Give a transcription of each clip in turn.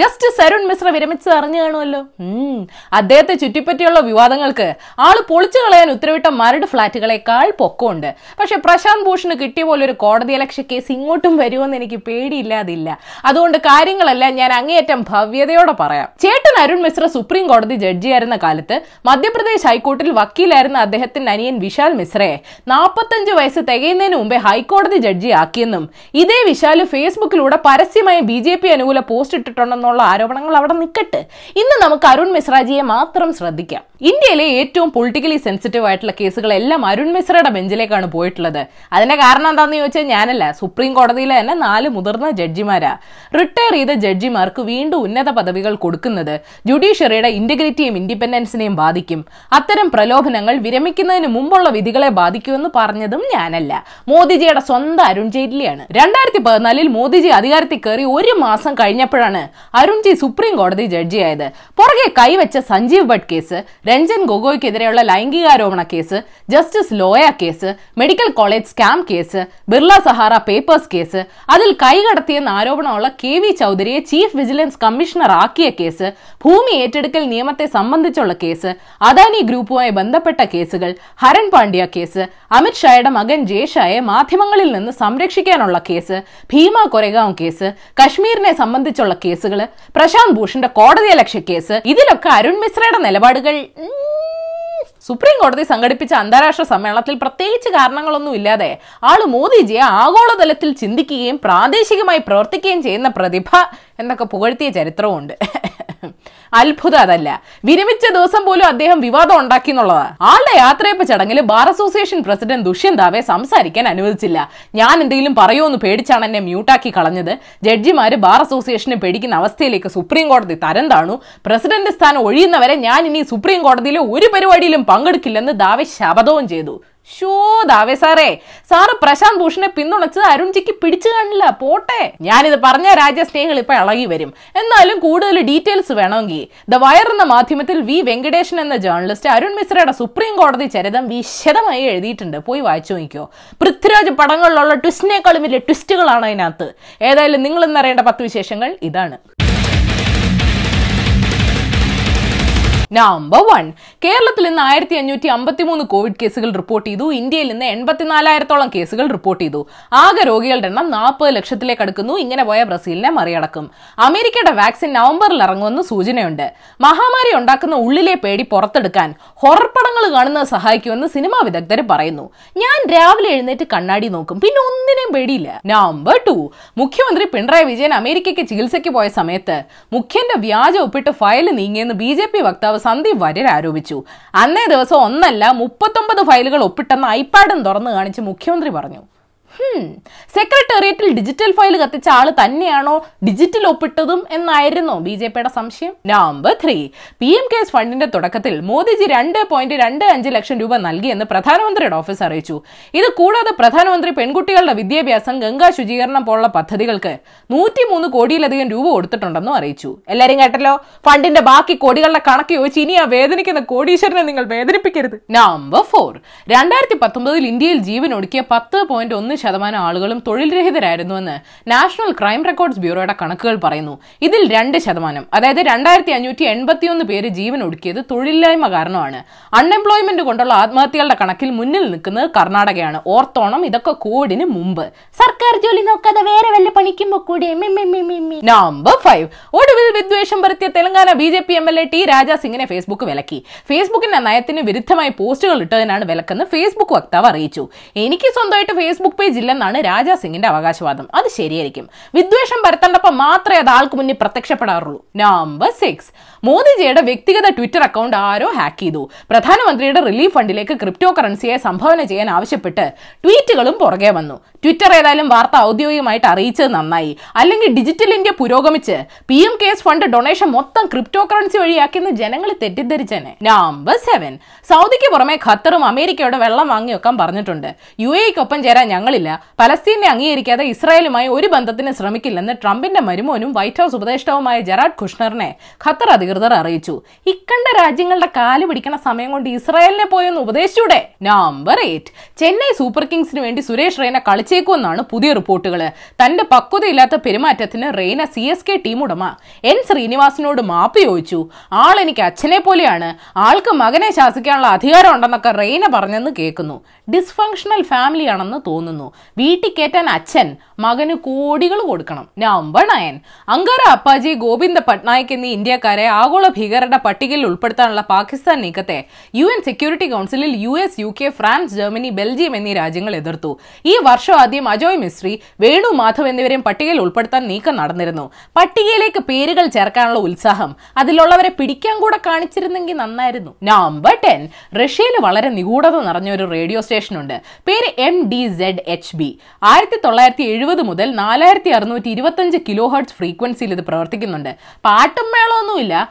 Justice Sarun Mishra വിരമിച്ചത് അറിഞ്ഞു കാണുമല്ലോ. അദ്ദേഹത്തെ ചുറ്റിപ്പറ്റിയുള്ള വിവാദങ്ങൾക്ക് ആൾ പൊളിച്ചു കളയാൻ ഉത്തരവിട്ട മരട് ഫ്ളാറ്റുകളെക്കാൾ പൊക്കമുണ്ട്. പക്ഷെ പ്രശാന്ത് ഭൂഷണ് കിട്ടിയ പോലെ ഒരു കോടതി അലക്ഷ്യ കേസ് ഇങ്ങോട്ടും വരുമെന്ന് എനിക്ക് പേടിയില്ലാതില്ല. അതുകൊണ്ട് കാര്യങ്ങളെല്ലാം ഞാൻ അങ്ങേയറ്റം ഭവ്യതയോടെ പറയാം. ചേട്ടൻ അരുൺ മിശ്ര സുപ്രീം കോടതി ജഡ്ജിയായിരുന്ന കാലത്ത് മധ്യപ്രദേശ് ഹൈക്കോർട്ടിൽ വക്കീലായിരുന്ന അദ്ദേഹത്തിന്റെ അനിയൻ വിശാൽ മിശ്രയെ നാൽപ്പത്തഞ്ച് വയസ്സ് തികയുന്നതിന് മുമ്പേ ഹൈക്കോടതി ജഡ്ജി ആക്കിയെന്നും ഇതേ വിശാൽ ഫേസ്ബുക്കിലൂടെ പരസ്യമായി ബി അനുകൂല പോസ്റ്റ് ഇട്ടിട്ടുണ്ടെന്നുള്ള ആരോപണങ്ങൾ അവിടെ നിൽക്കട്ടെ. ഇന്ന് നമുക്ക് അരുൺ മിശ്രാജിയെ മാത്രം ശ്രദ്ധിക്കാം. ഇന്ത്യയിലെ ഏറ്റവും പൊളിറ്റിക്കലി സെൻസിറ്റീവ് ആയിട്ടുള്ള കേസുകളെല്ലാം അരുൺ മിശ്രയുടെ ബെഞ്ചിലേക്കാണ് പോയിട്ടുള്ളത്. അതിന്റെ കാരണം എന്താണെന്ന് ചോദിച്ചാൽ ഞാനല്ല സുപ്രീം കോടതിയിലെ തന്നെ നാല് മുതിർന്ന ജഡ്ജിമാരാ. റിട്ടയർ ചെയ്ത ജഡ്ജിമാർക്ക് വീണ്ടും ഉന്നത പദവികൾ കൊടുക്കുന്നത് ജുഡീഷ്യറിയുടെ ഇന്റഗ്രിറ്റിയും ഇൻഡിപെൻഡൻസിനെയും ബാധിക്കും. അത്തരം പ്രലോഭനങ്ങൾ വിരമിക്കുന്നതിന് മുമ്പുള്ള വിധികളെ ബാധിക്കുമെന്ന് പറഞ്ഞതും ഞാനല്ല. മോദിജിയുടെ സ്വന്തം അരുൺ ജെയ്റ്റ്ലിയാണ്. രണ്ടായിരത്തി പതിനാലിൽ മോദിജി അധികാരത്തിൽ കയറി ഒരു മാസം കഴിഞ്ഞപ്പോഴാണ് അരുൺജി സുപ്രീം കോടതി ജഡ്ജിയായത്. പുറകെ കൈവച്ച സഞ്ജീവ് ഭട്ട് കേസ് രഞ്ജൻ ഗൊഗോയ്ക്കെതിരെയുള്ള ലൈംഗികാരോപണ case justice Loya case medical college scam case Birla Sahara papers case അതിൽ കൈകടത്തിയെന്ന ആരോപണമുള്ള കെ വി ചൗധരിയെ ചീഫ് വിജിലൻസ് കമ്മീഷണർ ആക്കിയ കേസ് ഭൂമി ഏറ്റെടുക്കൽ നിയമത്തെ സംബന്ധിച്ചുള്ള കേസ് അദാനി ഗ്രൂപ്പുമായി ബന്ധപ്പെട്ട കേസുകൾ ഹരൺ പാണ്ഡ്യ കേസ് അമിത് ഷായുടെ മകൻ ജയഷായെ മാധ്യമങ്ങളിൽ നിന്ന് സംരക്ഷിക്കാനുള്ള കേസ് ഭീമ കൊരഗാവ് കേസ് കശ്മീരിനെ സംബന്ധിച്ചുള്ള കേസുകൾ പ്രശാന്ത് ഭൂഷന്റെ കോടതിയലക്ഷ്യ കേസ് ഇതിലൊക്കെ അരുൺ മിശ്രയുടെ നിലപാടുകൾ സുപ്രീം കോടതി സംഘടിപ്പിച്ച അന്താരാഷ്ട്ര സമ്മേളനത്തിൽ പ്രത്യേകിച്ച് കാരണങ്ങളൊന്നും ഇല്ലാതെ ആൾ മോദിജിയെ ആഗോളതലത്തിൽ ചിന്തിക്കുകയും പ്രാദേശികമായി പ്രവർത്തിക്കുകയും ചെയ്യുന്ന പ്രതിഭ എന്നൊക്കെ പുകഴ്ത്തിയ ചരിത്രവുമുണ്ട്. അത്ഭുതം അതല്ല. വിരമിച്ച ദിവസം പോലും അദ്ദേഹം വിവാദം ഉണ്ടാക്കി എന്നുള്ളതാണ് ആളുടെ യാത്രയപ്പ് ചടങ്ങിൽ bar association president Dushyant Dave സംസാരിക്കാൻ അനുവദിച്ചില്ല. ഞാൻ എന്തെങ്കിലും പറയുമെന്ന് പേടിച്ചാണ് എന്നെ മ്യൂട്ടാക്കി കളഞ്ഞത്. ജഡ്ജിമാര് ബാർ അസോസിയേഷനെ പേടിക്കുന്ന അവസ്ഥയിലേക്ക് സുപ്രീം കോടതി തരം താണു. പ്രസിഡന്റ് സ്ഥാനം ഒഴിയുന്നവരെ ഞാൻ ഇനി സുപ്രീം കോടതിയിലെ ഒരു പരിപാടിയിലും പങ്കെടുക്കില്ലെന്ന് ദാവെ ശപഥവും ചെയ്തു. ഷോ സാറേ. സാറ് പ്രശാന്ത് ഭൂഷണെ പിന്തുണച്ചത് അരുൺജിക്ക് പിടിച്ചു കാണില്ല. പോട്ടെ. ഞാനിത് പറഞ്ഞ രാജ്യസ്നേഹികൾ ഇപ്പൊ ഇളകി വരും. എന്നാലും കൂടുതൽ ഡീറ്റെയിൽസ് വേണമെങ്കിൽ ദ വയർ എന്ന മാധ്യമത്തിൽ വി വെങ്കടേശൻ എന്ന ജേർണലിസ്റ്റ് അരുൺ മിശ്രയുടെ സുപ്രീം കോടതി ചരിതം വിശദമായി എഴുതിയിട്ടുണ്ട്. പോയി വായിച്ചു നോക്കിയോ പൃഥ്വിരാജ് പടങ്ങളിലുള്ള ട്വിസ്റ്റിനേക്കാളും വലിയ ട്വിസ്റ്റുകളാണ് അതിനകത്ത്. ഏതായാലും നിങ്ങൾ ഇന്നറിയേണ്ട പത്ത് വിശേഷങ്ങൾ ഇതാണ്. നമ്പർ വൺ കേരളത്തിൽ ഇന്ന് ആയിരത്തി അഞ്ഞൂറ്റി അമ്പത്തി മൂന്ന് കോവിഡ് കേസുകൾ റിപ്പോർട്ട് ചെയ്തു. ഇന്ത്യയിൽ ഇന്ന് എൺപത്തിനാലായിരത്തോളം കേസുകൾ റിപ്പോർട്ട് ചെയ്തു. ആകെ രോഗികളുടെ എണ്ണം നാൽപ്പത് ലക്ഷത്തിലേക്ക് അടുക്കുന്നു. ഇങ്ങനെ പോയ ബ്രസീലിനെ മറികടക്കും. അമേരിക്കയുടെ വാക്സിൻ നവംബറിൽ ഇറങ്ങുമെന്ന് സൂചനയുണ്ട്. മഹാമാരി ഉണ്ടാക്കുന്ന ഉള്ളിലെ പേടി പുറത്തെടുക്കാൻ ഹൊറർ പടങ്ങൾ കാണുന്നത് സഹായിക്കുമെന്ന് സിനിമാ വിദഗ്ധർ പറയുന്നു. ഞാൻ രാവിലെ എഴുന്നേറ്റ് കണ്ണാടി നോക്കും. പിന്നെ ഒന്നിനെയും പേടിയില്ല. നമ്പർ ടു മുഖ്യമന്ത്രി പിണറായി വിജയൻ അമേരിക്കയ്ക്ക് ചികിത്സയ്ക്ക് പോയ സമയത്ത് മുഖ്യന്റെ വ്യാജ ഒപ്പിട്ട് ഫയൽ നീങ്ങിയെന്ന് ബി ജെ പി വക്താവ് സന്ദീപ് വര്യർ ആരോപിച്ചു. അന്നേ ദിവസം ഒന്നല്ല മുപ്പത്തൊമ്പത് ഫയലുകൾ ഒപ്പിട്ടെന്ന് ഐപാഡും തുറന്നു കാണിച്ച് മുഖ്യമന്ത്രി പറഞ്ഞു. സെക്രട്ടേറിയറ്റിൽ ഡിജിറ്റൽ ഫയൽ കത്തിച്ച ആൾ തന്നെയാണോ ഡിജിറ്റൽ ഒപ്പിട്ടതും എന്നായിരുന്നോ ബി ജെ പിയുടെ സംശയം? Number three P M cares ഫണ്ടിന്റെ തുടക്കത്തിൽ മോദിജി രണ്ട് പോയിന്റ് രണ്ട് അഞ്ച് ലക്ഷം രൂപ നൽകിയെന്ന് പ്രധാനമന്ത്രിയുടെ ഓഫീസ് അറിയിച്ചു. ഇത് കൂടാതെ പ്രധാനമന്ത്രി പെൺകുട്ടികളുടെ വിദ്യാഭ്യാസം ഗംഗാ ശുചീകരണം പോലുള്ള പദ്ധതികൾക്ക് നൂറ്റിമൂന്ന് കോടിയിലധികം രൂപ കൊടുത്തിട്ടുണ്ടെന്നും അറിയിച്ചു. എല്ലാരും കേട്ടല്ലോ? ഫണ്ടിന്റെ ബാക്കി കോടികളുടെ കണക്ക് ചോദിച്ച് ഇനി ആ വേദനിക്കുന്ന കോടീശ്വരനെ നിങ്ങൾ വേദനിപ്പിക്കരുത്. നമ്പർ ഫോർ രണ്ടായിരത്തി പത്തൊമ്പതിൽ ഇന്ത്യയിൽ ജീവൻ ഒടുക്കിയ പത്ത് പോയിന്റ് ഒന്ന് ശതമാനം ആളുകളും തൊഴിൽ രഹിതരായിരുന്നുവെന്ന് നാഷണൽ ക്രൈം റെക്കോർഡ്സ് ബ്യൂറോയുടെ കണക്കുകൾ പറയുന്നു. ഇതിൽ രണ്ട് ശതമാനം അതായത് രണ്ടായിരത്തി അഞ്ഞൂറ്റി എൺപത്തിയൊന്ന് പേര് ജീവൻ ഒടുക്കിയത് തൊഴിലില്ലായ്മ കാരണമാണ്. അൺഎംപ്ലോയ്മെന്റ് കൊണ്ടുള്ള ആത്മഹത്യകളുടെ കണക്കിൽ മുന്നിൽ നിൽക്കുന്നത് കർണാടകയാണ്. ഓർത്തോണം ഇതൊക്കെ കോവിഡിന് മുമ്പ്. സർക്കാർ ജോലി നോക്കാതെ വേറെ വല്ല പണിക്കും കൂടി നമ്പർ ഫൈവ് ഒടുവിൽ വിദ്വേഷം പരത്തിയ Telangana B J P M L A T Raja സിംഗിനെ ഫേസ്ബുക്ക് വിലക്കി. ഫേസ്ബുക്കിന്റെ നയത്തിന് വിരുദ്ധമായി പോസ്റ്റുകൾ ഇട്ടതിനാണ് വിലക്കെന്ന് ഫേസ്ബുക്ക് വക്താവ് അറിയിച്ചു. എനിക്ക് സ്വന്തമായിട്ട് ഫേസ്ബുക്ക് പേജ് ഇല്ലെന്നാണ് രാജാ സിംഗിന്റെ അവകാശവാദം. അത് ശരിയായിരിക്കും. വിദ്വേഷം പരത്തേണ്ടപ്പോൾ മാത്രമേ അത് ആൾക്ക് മുന്നിൽ പ്രത്യക്ഷപ്പെടാറുള്ളൂ. നമ്പർ സിക്സ് മോദിജിയുടെ വ്യക്തിഗത ട്വിറ്റർ അക്കൗണ്ട് ആരോ ഹാക്ക് ചെയ്തു. പ്രധാനമന്ത്രിയുടെ റിലീഫ് ഫണ്ടിലേക്ക് ക്രിപ്റ്റോ കറൻസിയെ സംഭാവന ചെയ്യാൻ ആവശ്യപ്പെട്ട് ട്വീറ്റുകളും പുറകെ വന്നു. ട്വിറ്റർ ഏതായാലും വാർത്ത ഔദ്യോഗികമായിട്ട് അറിയിച്ചത് നന്നായി. അല്ലെങ്കിൽ digital India പുരോഗമിച്ച് P M cares fund donation മൊത്തം ക്രിപ്റ്റോ കറൻസി വഴിയാക്കിയെന്ന് ജനങ്ങൾ തെറ്റിദ്ധരിച്ചേനെ. Number seven. സൗദിക്ക് പുറമെ ഖത്തറും അമേരിക്കയോട് വെള്ളം വാങ്ങി പറഞ്ഞിട്ടുണ്ട്. യു എക്കൊപ്പം ചേരാൻ ഞങ്ങളില്ല. പലസ്തീനെ അംഗീകരിക്കാതെ ഇസ്രായേലുമായി ഒരു ബന്ധത്തിന് ശ്രമിക്കില്ലെന്ന് ട്രംപിന്റെ മരുമോനും വൈറ്റ് ഹൌസ് ഉപദേഷ്ടാവുമായ ജെറാഡ് ഖുഷ്ണറിനെ ഖത്തർ അധികൃതർ അധികൃതർ അറിയിച്ചു. ഇക്കണ്ട രാജ്യങ്ങളുടെ കാൽ പിടിക്കണ സമയം കൊണ്ട് ഇസ്രായേലിനെ പോയെന്ന് ഉപദേശിച്ചൂടെ? നമ്പർ എയ്റ്റ് ചെന്നൈ സൂപ്പർ കിങ്സിന് വേണ്ടി സുരേഷ് റെയ്ന കളിച്ചേക്കുമെന്നാണ് പുതിയ റിപ്പോർട്ടുകൾ തന്റെ പക്വതയില്ലാത്ത പെരുമാറ്റത്തിന് Raina C S K team ഉടമ. എൻ ശ്രീനിവാസിനോട് മാപ്പ് ചോദിച്ചു. ആൾ എനിക്ക് അച്ഛനെ പോലെയാണ്. ആൾക്ക് മകനെ ശാസിക്കാനുള്ള അധികാരം ഉണ്ടെന്നൊക്കെ റെയ്ന പറഞ്ഞെന്ന് കേൾക്കുന്നു. ഡിസ്ഫങ്ഷണൽ ഫാമിലി ആണെന്ന് തോന്നുന്നു. വീട്ടിൽ കയറ്റാൻ അച്ഛൻ മകന് കോടികൾ കൊടുക്കണം. നമ്പർ നയൻ അങ്കാര അപ്പാജി ഗോവിന്ദ പട്നായിക് എന്നീ ഇന്ത്യക്കാരെ ആഗോള ഭീകരരുടെ പട്ടികയിൽ ഉൾപ്പെടുത്താനുള്ള പാകിസ്ഥാൻ നീക്കത്തെ യു എൻ സെക്യൂരിറ്റി കൗൺസിലിൽ U S U K France Germany Belgium എന്നീ രാജ്യങ്ങൾ എതിർത്തു. ഈ വർഷം ആദ്യം അജോയ് മിശ്രി വേണു മാധവ് എന്നിവരെയും പട്ടികയിൽ ഉൾപ്പെടുത്താൻ നീക്കം നടന്നിരുന്നു. പട്ടികയിലേക്ക് പേരുകൾ ചേർക്കാനുള്ള ഉത്സാഹം അതിലുള്ളവരെ പിടിക്കാൻ കൂടെ കാണിച്ചിരുന്നെങ്കിൽ നന്നായിരുന്നു. നമ്പർ ടെൻ റഷ്യയിൽ വളരെ നിഗൂഢത നിറഞ്ഞ ഒരു റേഡിയോ സ്റ്റേഷൻ ഉണ്ട് പേര് M D Z H B ആയിരത്തി തൊള്ളായിരത്തി എഴുപത് മുതൽ നാലായിരത്തി അറുന്നൂറ്റി ഇരുപത്തഞ്ച് കിലോ ഹെർട്സ് ഫ്രീക്വൻസിയിൽ ഇത് പ്രവർത്തിക്കുന്നുണ്ട്. പാട്ടും മേളമൊന്നുമില്ല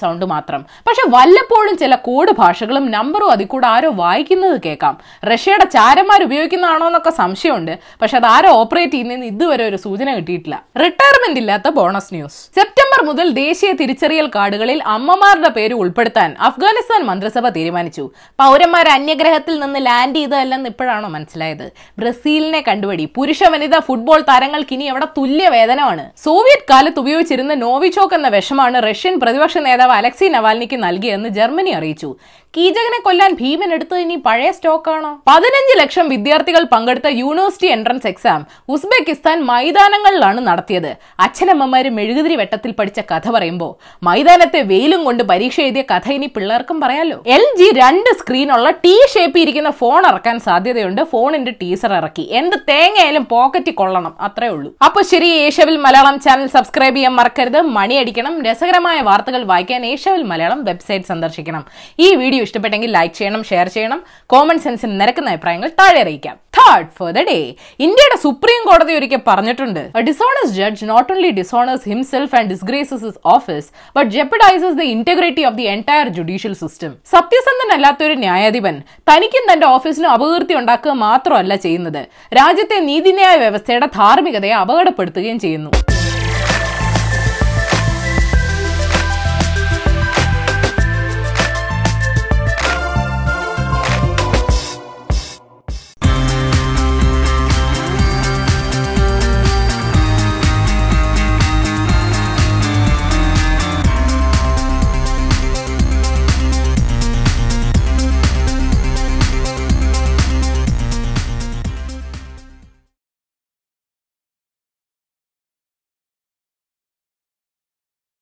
സൗണ്ട് മാത്രം. പക്ഷെ വല്ലപ്പോഴും ചില കോഡ് ഭാഷകളും നമ്പറും അതിൽ കൂടെ ആരോ വായിക്കുന്നത് കേൾക്കാം. റഷ്യയുടെ ചാരന്മാർ ഉപയോഗിക്കുന്നതാണോ എന്നൊക്കെ സംശയമുണ്ട്. പക്ഷെ അത് ആരോ ഓപ്പറേറ്റ് ചെയ്യുന്നതെന്ന് ഇതുവരെ ഒരു സൂചന കിട്ടിയിട്ടില്ല. റിട്ടയർമെന്റ് ഇല്ലാത്ത ബോണസ് ന്യൂസ് സെപ്റ്റംബർ മുതൽ ദേശീയ തിരിച്ചറിയൽ കാർഡുകളിൽ അമ്മമാരുടെ പേര് ഉൾപ്പെടുത്താൻ അഫ്ഗാനിസ്ഥാൻ മന്ത്രിസഭ തീരുമാനിച്ചു. പൗരന്മാർ അന്യഗ്രഹത്തിൽ നിന്ന് ലാൻഡ് ചെയ്തതല്ലെന്ന് ഇപ്പോഴാണോ മനസ്സിലായത്. ബ്രസീലിനെ കണ്ടുപിടി. പുരുഷ വനിതാ ഫുട്ബോൾ താരങ്ങൾക്ക് ഇനി അവിടെ തുല്യ വേതനമാണ് സോവിയറ്റ് കാലത്ത് ഉപയോഗിച്ചിരുന്ന നോവിചോക്ക് എന്ന വിഷമാണ് റഷ്യൻ പ്രതിപക്ഷ നേതാവ് അലക്സി നവാൽനിക്ക് നൽകിയെന്ന് ജർമ്മനി അറിയിച്ചു. കീചകനെ കൊല്ലാൻ ഭീമൻ എടുത്തത് ഇനി പഴയ സ്റ്റോക്കാണോ? പതിനഞ്ച് ലക്ഷം വിദ്യാർത്ഥികൾ പങ്കെടുത്ത യൂണിവേഴ്സിറ്റി എൻട്രൻസ് എക്സാം ഉസ്ബെക്കിസ്ഥാൻ മൈതാനങ്ങളിലാണ് നടത്തിയത്. അച്ഛനമ്മമാര് മെഴുകുതിരി വെട്ടത്തിൽ പഠിച്ച കഥ പറയുമ്പോൾ മൈതാനത്തെ വെയിലും കൊണ്ട് പരീക്ഷ എഴുതിയ കഥ ഇനി പിള്ളേർക്കും പറയാലോ? എൽ ജി രണ്ട് സ്ക്രീനുള്ള ടി ഷേപ്പ് ഇരിക്കുന്ന ഫോൺ ഇറക്കാൻ സാധ്യതയുണ്ട്. ഫോണിന്റെ ടീസർ ഇറക്കി. എന്ത് തേങ്ങയായാലും പോക്കറ്റിൽ കൊള്ളണം. അത്രേ ഉള്ളൂ. അപ്പൊ ശരി ഏഷ്യവിൽ മലയാളം ചാനൽ സബ്സ്ക്രൈബ് ചെയ്യാൻ മറക്കരുത്. മണിയടിക്കണം. രസകരമായ വാർത്തകൾ വായിക്കാൻ ഏഷ്യവിൽ മലയാളം വെബ്സൈറ്റ് സന്ദർശിക്കണം. ഈ വീഡിയോ ഇഷ്ടപ്പെട്ടെങ്കിൽ ലൈക്ക് ചെയ്യണം ഷെയർ ചെയ്യണം. കോമൺ സെൻസിന് നിരക്കുന്ന അഭിപ്രായങ്ങൾ താഴെ അറിയിക്കാം. തേർഡ് ഫോർ ദ ഡേ ഇന്ത്യയുടെ സുപ്രീം കോടതി ഒരിക്കൽ പറഞ്ഞിട്ടുണ്ട്. Dishonest judge not only dishonours himself and disgraces his office but jeopardises the integrity of the entire judicial system സത്യസന്ധനല്ലാത്ത ഒരു ന്യായാധിപൻ തനിക്കും തന്റെ ഓഫീസിനും അപകീർത്തി ഉണ്ടാക്കുക മാത്രമല്ല ചെയ്യുന്നത്. രാജ്യത്തെ നീതിന്യായ വ്യവസ്ഥയുടെ ധാർമ്മികതയെ അപകടപ്പെടുത്തുകയും ചെയ്യുന്നു.